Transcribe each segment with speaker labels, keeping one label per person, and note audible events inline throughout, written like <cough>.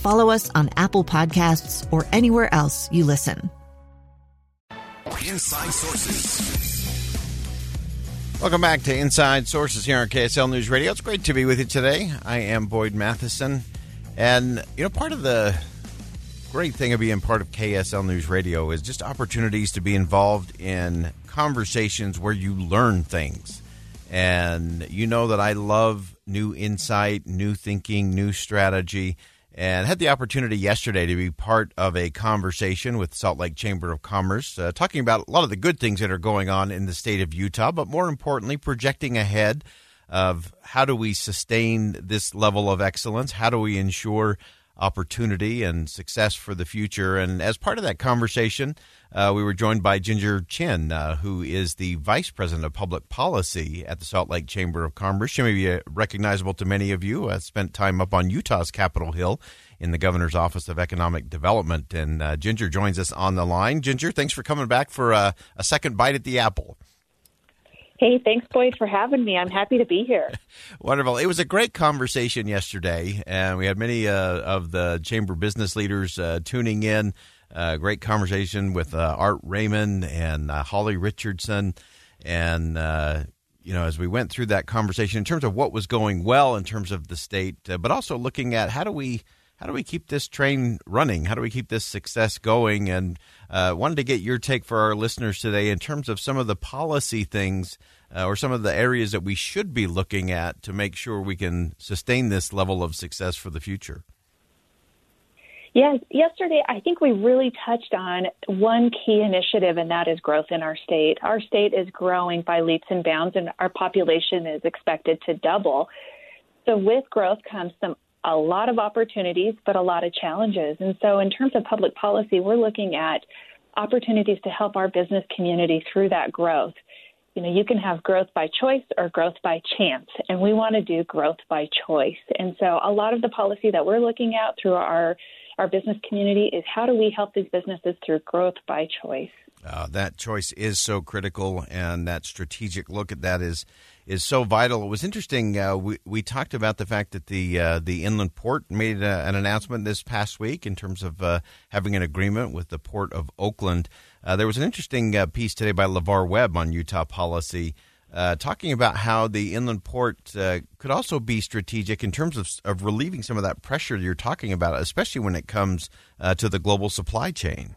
Speaker 1: follow us on Apple Podcasts, or anywhere else you listen.
Speaker 2: Inside Sources. Welcome back to Inside Sources here on KSL News Radio. It's great to be with you today. I am Boyd Matheson. And, you know, part of the great thing of being part of KSL News Radio is just opportunities to be involved in conversations where you learn things. And you know that I love new insight, new thinking, new strategy and had the opportunity yesterday to be part of a conversation with Salt Lake Chamber of Commerce, uh, talking about a lot of the good things that are going on in the state of Utah, but more importantly, projecting ahead of how do we sustain this level of excellence? How do we ensure opportunity and success for the future? And as part of that conversation, uh, we were joined by Ginger Chinn, uh, who is the Vice President of Public Policy at the Salt Lake Chamber of Commerce. She may be uh, recognizable to many of you. I spent time up on Utah's Capitol Hill in the Governor's Office of Economic Development. And uh, Ginger joins us on the line. Ginger, thanks for coming back for a second bite at the apple.
Speaker 3: Hey, thanks, Boyd, for having me. I'm happy to be here. <laughs>
Speaker 2: Wonderful. It was a great conversation yesterday, and we had many uh, of the chamber business leaders uh, tuning in. Uh, great conversation with uh, Art Raymond and uh, Holly Richardson. And, uh, you know, as we went through that conversation in terms of what was going well in terms of the state, but also looking at how do we how do we keep this train running? How do we keep this success going? And uh, wanted to get your take for our listeners today in terms of some of the policy things uh, or some of the areas that we should be looking at to make sure we can sustain this level of success for the future.
Speaker 3: Yes, yesterday I think we really touched on one key initiative, and that is growth in our state. Our state is growing by leaps and bounds, and our population is expected to double. So, with growth comes some a lot of opportunities, but a lot of challenges. And so, in terms of public policy, we're looking at opportunities to help our business community through that growth. You know, you can have growth by choice or growth by chance, and we want to do growth by choice. And so, a lot of the policy that we're looking at through our our business community is how do we help these businesses through growth by choice?
Speaker 2: Uh, that choice is so critical, and that strategic look at that is is so vital. It was interesting. Uh, we we talked about the fact that the uh, the inland port made a, uh, an announcement this past week in terms of uh, having an agreement with the port of Oakland. Uh, there was an interesting piece today by LaVarr Webb on Utah policy talking about how the inland port could also be strategic in terms of, of relieving some of that pressure you're talking about, especially when it comes to the global supply chain.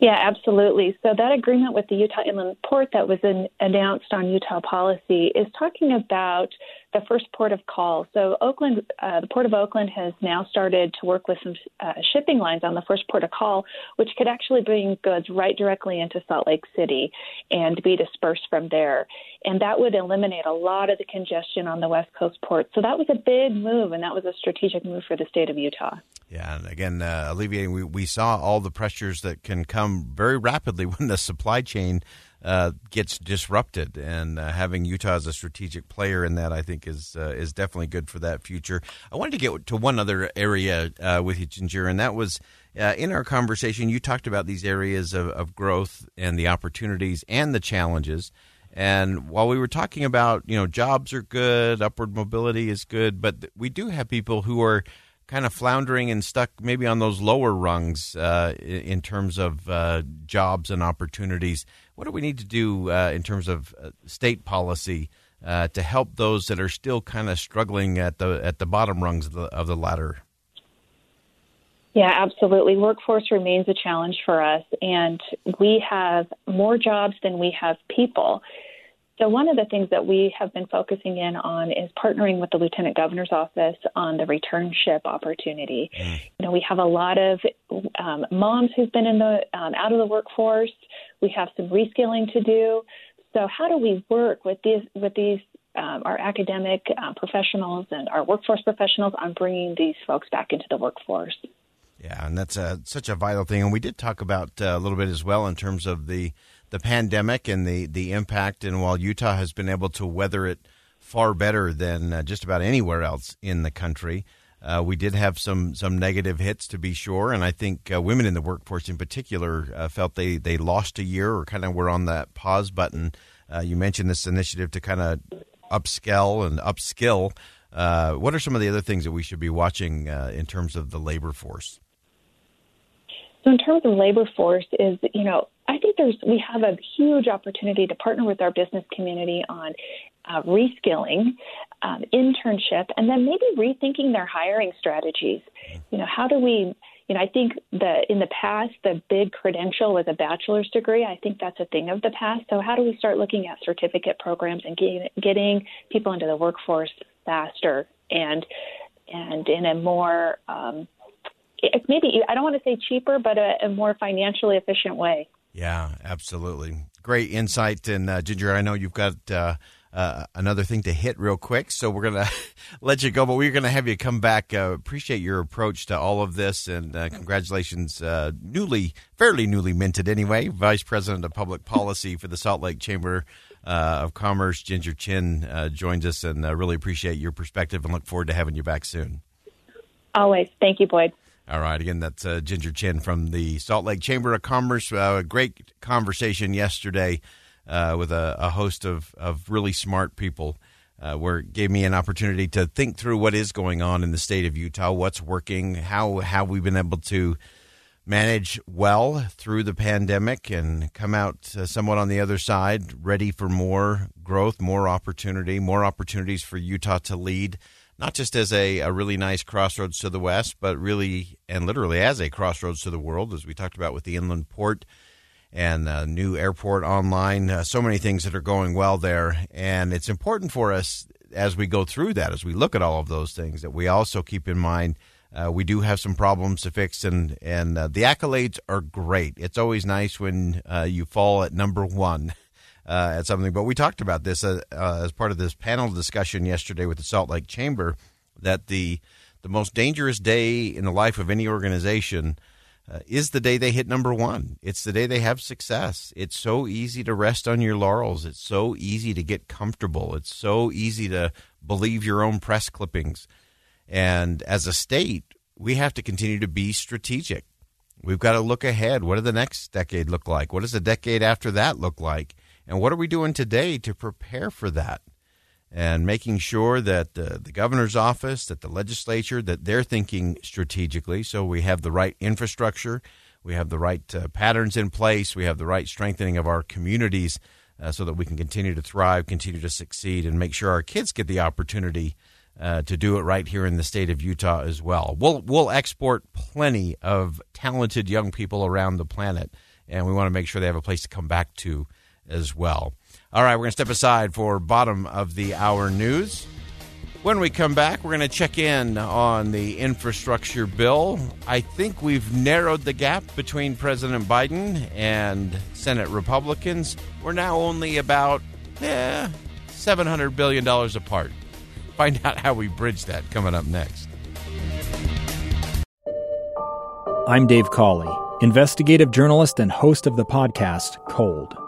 Speaker 3: Yeah, absolutely. So that agreement with the Utah Inland Port that was in, announced on Utah policy is talking about the first port of call. So Oakland, uh, the Port of Oakland has now started to work with some uh, shipping lines on the first port of call, which could actually bring goods right directly into Salt Lake City and be dispersed from there. And that would eliminate a lot of the congestion on the West Coast ports. So that was a big move, and that was a strategic move for the state of Utah.
Speaker 2: Yeah, and again, uh, alleviating, we, we saw all the pressures that can come very rapidly <laughs> when the supply chain uh, gets disrupted, and uh, having Utah as a strategic player in that, I think, is uh, is definitely good for that future. I wanted to get to one other area uh, with you, Ginger, and that was uh, in our conversation. You talked about these areas of, of growth and the opportunities and the challenges. And while we were talking about, you know, jobs are good, upward mobility is good, but we do have people who are kind of floundering and stuck maybe on those lower rungs uh, in terms of uh, jobs and opportunities. What do we need to do uh, in terms of uh, state policy uh, to help those that are still kind of struggling at the at the bottom rungs of the, of the ladder?
Speaker 3: Yeah, absolutely. Workforce remains a challenge for us, and we have more jobs than we have people. So, one of the things that we have been focusing in on is partnering with the Lieutenant Governor's Office on the returnship opportunity. Mm. You know, we have a lot of um, moms who've been in the um, out of the workforce. We have some reskilling to do. So, how do we work with these with these um, our academic uh, professionals and our workforce professionals on bringing these folks back into the workforce?
Speaker 2: Yeah, and that's a, such a vital thing. And we did talk about uh, a little bit as well in terms of the the pandemic and the the impact. And while Utah has been able to weather it far better than uh, just about anywhere else in the country. Uh, we did have some some negative hits to be sure, and I think uh, women in the workforce in particular uh, felt they they lost a year or kind of were on that pause button. Uh, you mentioned this initiative to kind of upscale and upskill. Uh, what are some of the other things that we should be watching in terms of the labor force?
Speaker 3: So, in terms of labor force, is you know I think there's we have a huge opportunity to partner with our business community on uh, reskilling, um, internship, and then maybe rethinking their hiring strategies. You know, how do we? You know, I think the in the past the big credential was a bachelor's degree. I think that's a thing of the past. So how do we start looking at certificate programs and getting getting people into the workforce faster and and in a more um, maybe I don't want to say cheaper, but a, a more financially efficient way.
Speaker 2: Yeah, absolutely. Great insight. And uh, Ginger, I know you've got uh, uh, another thing to hit real quick, so we're going <laughs> to let you go, but we're going to have you come back. Uh, appreciate your approach to all of this, and uh, congratulations, uh, newly, fairly newly minted anyway, Vice President of Public Policy for the Salt Lake Chamber of Commerce, Ginger Chinn, joins us, and really appreciate your perspective and look forward to having you back soon.
Speaker 3: Always. Thank you, Boyd.
Speaker 2: All right. Again, that's uh, Ginger Chinn from the Salt Lake Chamber of Commerce. Uh, a great conversation yesterday uh, with a, a, host of, of really smart people, uh, where it gave me an opportunity to think through what is going on in the state of Utah, what's working, how have we been able to manage well through the pandemic and come out uh, somewhat on the other side, ready for more growth, more opportunity, more opportunities for Utah to lead not just as a, a really nice crossroads to the west, but really and literally as a crossroads to the world, as we talked about with the inland port and uh, new airport online. Uh, so many things that are going well there. And it's important for us as we go through that, as we look at all of those things, that we also keep in mind. Uh, we do have some problems to fix, and and uh, the accolades are great. It's always nice when uh, you fall at number one <laughs> uh, at something. But we talked about this uh, uh, as part of this panel discussion yesterday with the Salt Lake Chamber that the the most dangerous day in the life of any organization uh, is the day they hit number one. It's the day they have success. It's so easy to rest on your laurels. It's so easy to get comfortable. It's so easy to believe your own press clippings. And as a state, we have to continue to be strategic. We've got to look ahead. What does the next decade look like? What does the decade after that look like? And what are we doing today to prepare for that? And making sure that the, the governor's office, that the legislature, that they're thinking strategically. So we have the right infrastructure, we have the right uh, patterns in place, we have the right strengthening of our communities uh, so that we can continue to thrive, continue to succeed, and make sure our kids get the opportunity uh, to do it right here in the state of Utah as well. We'll we'll export plenty of talented young people around the planet, and we want to make sure they have a place to come back to as well. All right, we're going to step aside for bottom of the hour news. When we come back, we're going to check in on the infrastructure bill. I think we've narrowed the gap between President Biden and Senate Republicans. We're now only about eh, $700 billion apart. Find out how we bridge that coming up next.
Speaker 4: I'm Dave Cawley, investigative journalist and host of the podcast Cold.